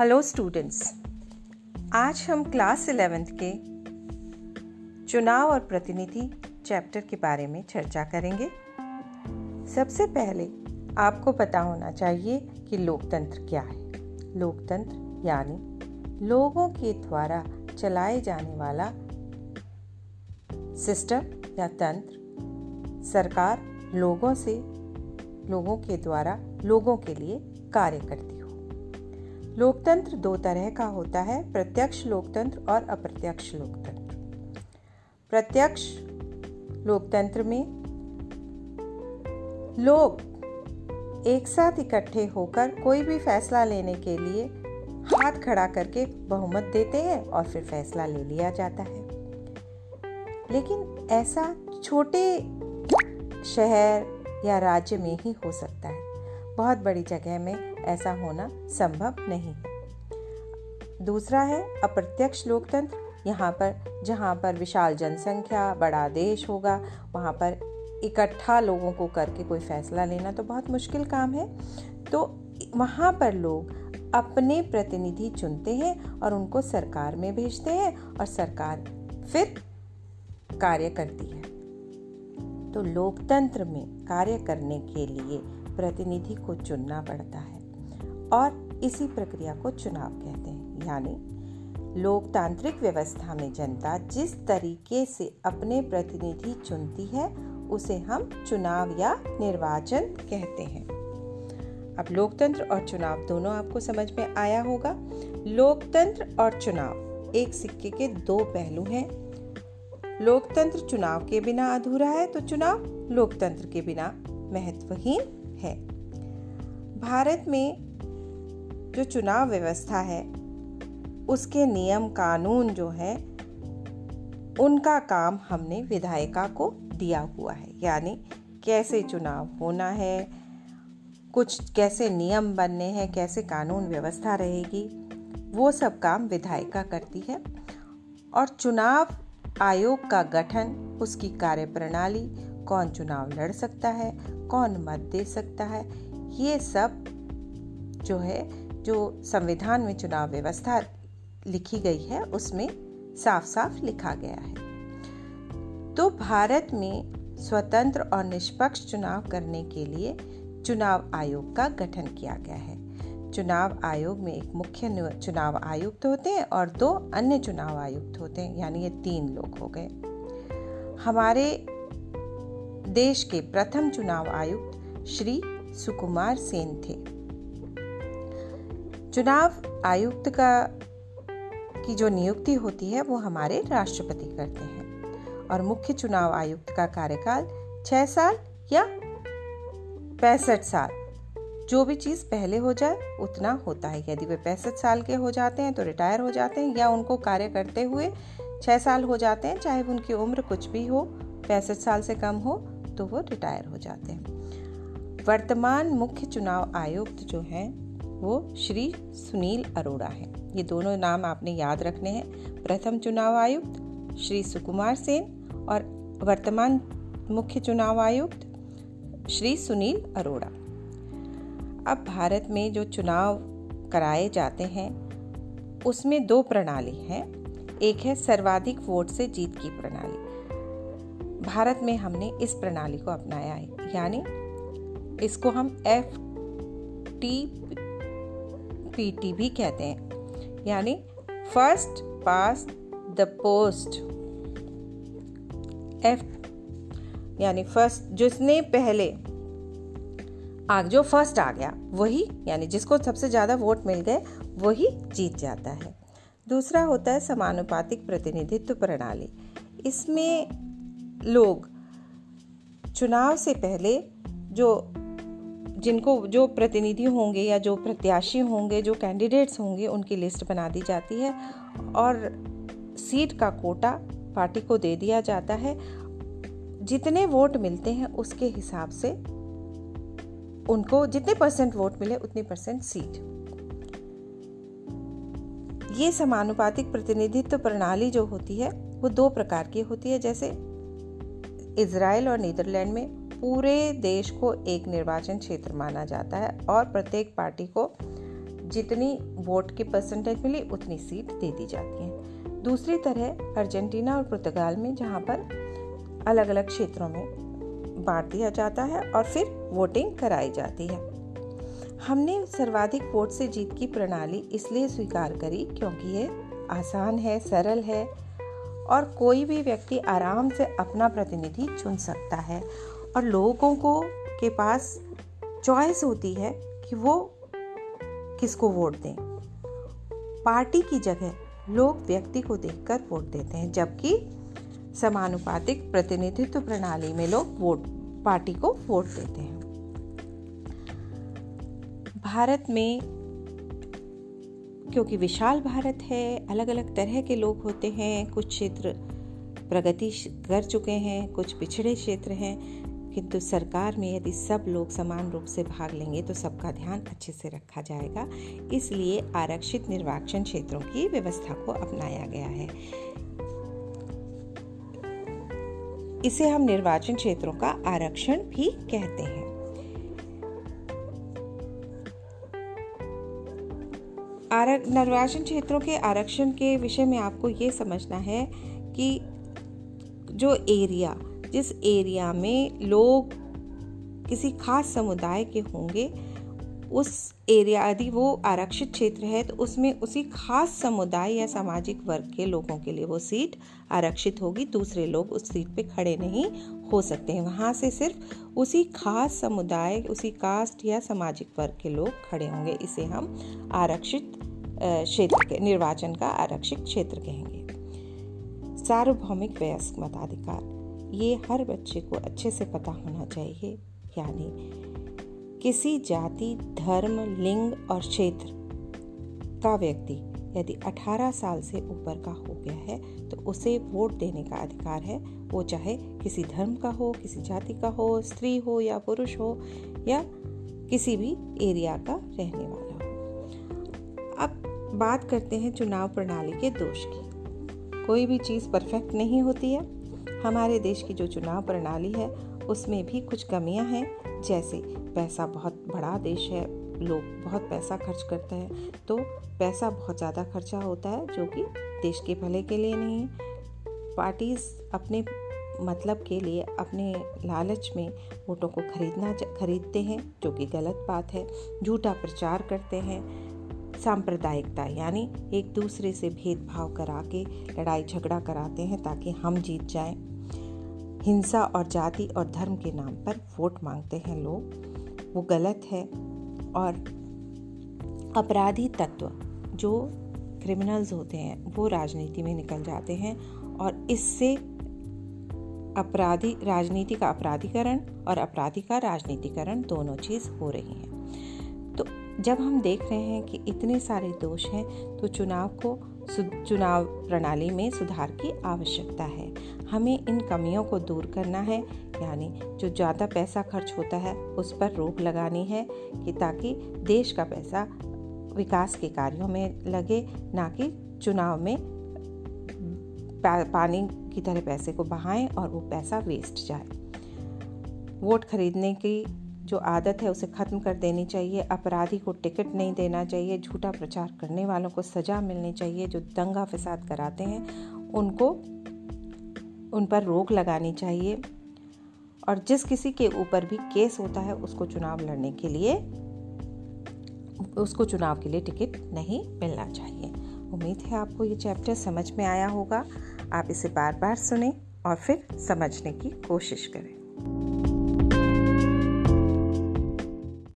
Hello students, आज हम class eleventh के चुनाव और प्रतिनिधि चैप्टर के बारे में चर्चा करेंगे। सबसे पहले आपको पता होना चाहिए कि लोकतंत्र क्या है। लोकतंत्र यानी लोगों के द्वारा चलाए जाने वाला सिस्टम या तंत्र। सरकार लोगों से, लोगों के द्वारा, लोगों के लिए कार्य करती लोकतंत्र दो तरह का होता है, प्रत्यक्ष लोकतंत्र और अप्रत्यक्ष लोकतंत्र। प्रत्यक्ष लोकतंत्र में लोग एक साथ इकट्ठे होकर कोई भी फैसला लेने के लिए हाथ खड़ा करके बहुमत देते हैं और फिर फैसला ले लिया जाता है। लेकिन ऐसा छोटे शहर या राज्य में ही हो सकता है। बहुत बड़ी जगह में ऐसा होना संभव नहीं। है दूसरा है, अप्रत्यक्ष लोकतंत्र। यहाँ पर, जहाँ पर विशाल जनसंख्या, बड़ा देश होगा, वहाँ पर इकट्ठा लोगों को करके कोई फैसला लेना तो बहुत मुश्किल काम है। तो वहाँ पर लोग अपने प्रतिनिधि चुनते हैं और उनको सरकार में भेजते हैं और सरकार फिर कार्य करती है। तो लोकतंत्र में कार्य करने के लिए प्रतिनिधि को चुनना पड़ता है। और इसी प्रक्रिया को चुनाव कहते हैं। यानी, लोकतांत्रिक व्यवस्था में जनता जिस तरीके से अपने प्रतिनिधि चुनती है, उसे हम चुनाव या निर्वाचन कहते हैं। अब लोकतंत्र और चुनाव दोनों आपको समझ में आया होगा। लोकतंत्र और चुनाव, एक सिक्के के दो पहलू हैं। लोकतंत्र चुनाव के बिना अधूरा है तो चुनाव लोकतंत्र के बिना महत्वहीन है। भारत में जो चुनाव व्यवस्था है, उसके नियम कानून जो है, उनका काम हमने विधायिका को दिया हुआ है। यानी कैसे चुनाव होना है, कुछ कैसे नियम बनने हैं, कैसे कानून व्यवस्था रहेगी, वो सब काम विधायिका करती है। और चुनाव आयोग का गठन, उसकी कार्यप्रणाली, कौन चुनाव लड़ सकता है, कौन मत दे सकता है, ये सब जो है जो संविधान में चुनाव व्यवस्था लिखी गई है, उसमें साफ़ साफ़ लिखा गया है। तो भारत में स्वतंत्र और निष्पक्ष चुनाव करने के लिए चुनाव आयोग का गठन किया गया है। चुनाव आयोग में एक मुख्य चुनाव आयुक्त होते हैं और दो अन्य चुनाव आयुक्त होते हैं, यानी ये तीन लोग हो गए। हमारे देश के प्रथम चुनाव आयुक्त श्री सुकुमार सेन थे। चुनाव आयुक्त का, की जो नियुक्ति होती है, वो हमारे राष्ट्रपति करते हैं। और मुख्य चुनाव आयुक्त का कार्यकाल छह साल या पैंसठ साल। जो भी चीज़ पहले हो जाए, उतना होता है। यदि वे पैंसठ साल के हो जाते हैं तो रिटायर हो जाते हैं, या उनको कार्य करते हुए छः साल हो जाते हैं, चाहे उनकी उम्र कुछ भी हो, पैंसठ साल से कम हो तो वो रिटायर हो जाते हैं। वर्तमान मुख्य चुनाव आयुक्त जो हैं वो श्री सुनील अरोड़ा हैं। ये दोनों नाम आपने याद रखने हैं। प्रथम चुनाव आयुक्त श्री सुकुमार सेन और वर्तमान मुख्य चुनाव आयुक्त श्री सुनील अरोड़ा। अब भारत में जो चुनाव कराए जाते हैं, उसमें दो प्रणाली हैं। एक है सर्वाधिक वोट से जीत की प्रणाली। भारत में हमने इस प्रणाली को अपनाया है। यानी इसको हम एफ़ टी पीटी भी कहते हैं। यानी first past the post F यानी फ़र्स्ट जिसने पहले आग जो फ़र्स्ट आ गया, वही, यानी जिसको सबसे ज़्यादा वोट मिल गए, वही जीत जाता है। दूसरा होता है समानुपातिक प्रतिनिधित्व प्रणाली। इसमें लोग चुनाव से पहले जो जिनको जो प्रतिनिधि होंगे या जो प्रत्याशी होंगे, जो कैंडिडेट्स होंगे, उनकी लिस्ट बना दी जाती है और सीट का कोटा पार्टी को दे दिया जाता है। जितने वोट मिलते हैं, उसके हिसाब से उनको जितने परसेंट वोट मिले, उतनी परसेंट सीट ये समानुपातिक प्रतिनिधित्व प्रणाली जो होती है, वो दो प्रकार की होती है, जैसे इसराइल और नीदरलैंड में पूरे देश को एक निर्वाचन क्षेत्र माना जाता है और प्रत्येक पार्टी को जितनी वोट की परसेंटेज मिली, उतनी सीट दे दी जाती है। दूसरी तरह, अर्जेंटीना और पुर्तगाल में जहाँ पर अलग अलग क्षेत्रों में बांट दिया जाता है और फिर वोटिंग कराई जाती है। हमने सर्वाधिक वोट से जीत की प्रणाली इसलिए स्वीकार करी क्योंकि ये आसान है, सरल है और कोई भी व्यक्ति आराम से अपना प्रतिनिधि चुन सकता है। और लोगों को के पास चॉइस होती है कि वो किसको वोट दें। पार्टी की जगह लोग व्यक्ति को देखकर वोट देते हैं, जबकि समानुपातिक प्रतिनिधित्व प्रणाली में लोग वोट पार्टी को वोट देते हैं। भारत में, क्योंकि विशाल भारत है अलग अलग तरह के लोग होते हैं, कुछ क्षेत्र प्रगति कर चुके हैं, कुछ पिछड़े क्षेत्र हैं किंतु सरकार में यदि सब लोग समान रूप से भाग लेंगे तो सबका ध्यान अच्छे से रखा जाएगा। इसलिए आरक्षित निर्वाचन क्षेत्रों की व्यवस्था को अपनाया गया है। इसे हम निर्वाचन क्षेत्रों का आरक्षण भी कहते हैं। निर्वाचन क्षेत्रों के आरक्षण के विषय में आपको ये समझना है कि जो एरिया जिस एरिया में लोग किसी खास समुदाय के होंगे, उस एरिया, यदि वो आरक्षित क्षेत्र है तो उसमें उसी खास समुदाय या सामाजिक वर्ग के लोगों के लिए वो सीट आरक्षित होगी। दूसरे लोग उस सीट पे खड़े नहीं हो सकते हैं। वहाँ से सिर्फ़ उसी खास समुदाय, उसी कास्ट या सामाजिक वर्ग के लोग खड़े होंगे। इसे हम आरक्षित क्षेत्र के, निर्वाचन का आरक्षित क्षेत्र कहेंगे। सार्वभौमिक वयस्क मताधिकार। ये हर बच्चे को अच्छे से पता होना चाहिए। यानी किसी जाति, धर्म, लिंग और क्षेत्र का व्यक्ति यदि 18 साल से ऊपर का हो गया है तो उसे वोट देने का अधिकार है। वो चाहे किसी धर्म का हो, किसी जाति का हो, स्त्री हो या पुरुष हो या किसी भी एरिया का रहने वाला हो। अब बात करते हैं चुनाव प्रणाली के दोष की। कोई भी चीज़ परफेक्ट नहीं होती है। हमारे देश की जो चुनाव प्रणाली है, उसमें भी कुछ कमियाँ हैं। जैसे पैसा बहुत बड़ा देश है, लोग बहुत पैसा खर्च करते हैं तो पैसा बहुत ज़्यादा खर्चा होता है, जो कि देश के भले के लिए नहीं। है पार्टीज़ अपने मतलब के लिए, अपने लालच में वोटों को खरीदना खरीदते हैं, जो कि गलत बात है। झूठा प्रचार करते हैं। सांप्रदायिकता, यानी एक दूसरे से भेदभाव करा के लड़ाई झगड़ा कराते हैं ताकि हम जीत जाएँ। हिंसा और जाति और धर्म के नाम पर वोट मांगते हैं लोग। वो गलत है और अपराधी तत्व जो क्रिमिनल्स होते हैं, वो राजनीति में निकल जाते हैं और इससे अपराधी, राजनीति का अपराधीकरण और अपराधी का राजनीतिकरण दोनों चीज़ हो रही हैं। जब हम देख रहे हैं कि इतने सारे दोष हैं तो चुनाव को चुनाव प्रणाली में सुधार की आवश्यकता है। हमें इन कमियों को दूर करना है, यानी जो ज़्यादा पैसा खर्च होता है, उस पर रोक लगानी है, कि ताकि देश का पैसा विकास के कार्यों में लगे, ना कि चुनाव में पानी की तरह पैसे को बहाएँ और वो पैसा वेस्ट जाए। वोट खरीदने की जो आदत है उसे ख़त्म कर देनी चाहिए, अपराधी को टिकट नहीं देना चाहिए, झूठा प्रचार करने वालों को सज़ा मिलनी चाहिए, जो दंगा फसाद कराते हैं, उनको, उन पर रोक लगानी चाहिए। और जिस किसी के ऊपर भी केस होता है, उसको चुनाव लड़ने के लिए, उसको चुनाव के लिए टिकट नहीं मिलना चाहिए। उम्मीद है आपको ये चैप्टर समझ में आया होगा। आप इसे बार बार सुने और फिर समझने की कोशिश करें।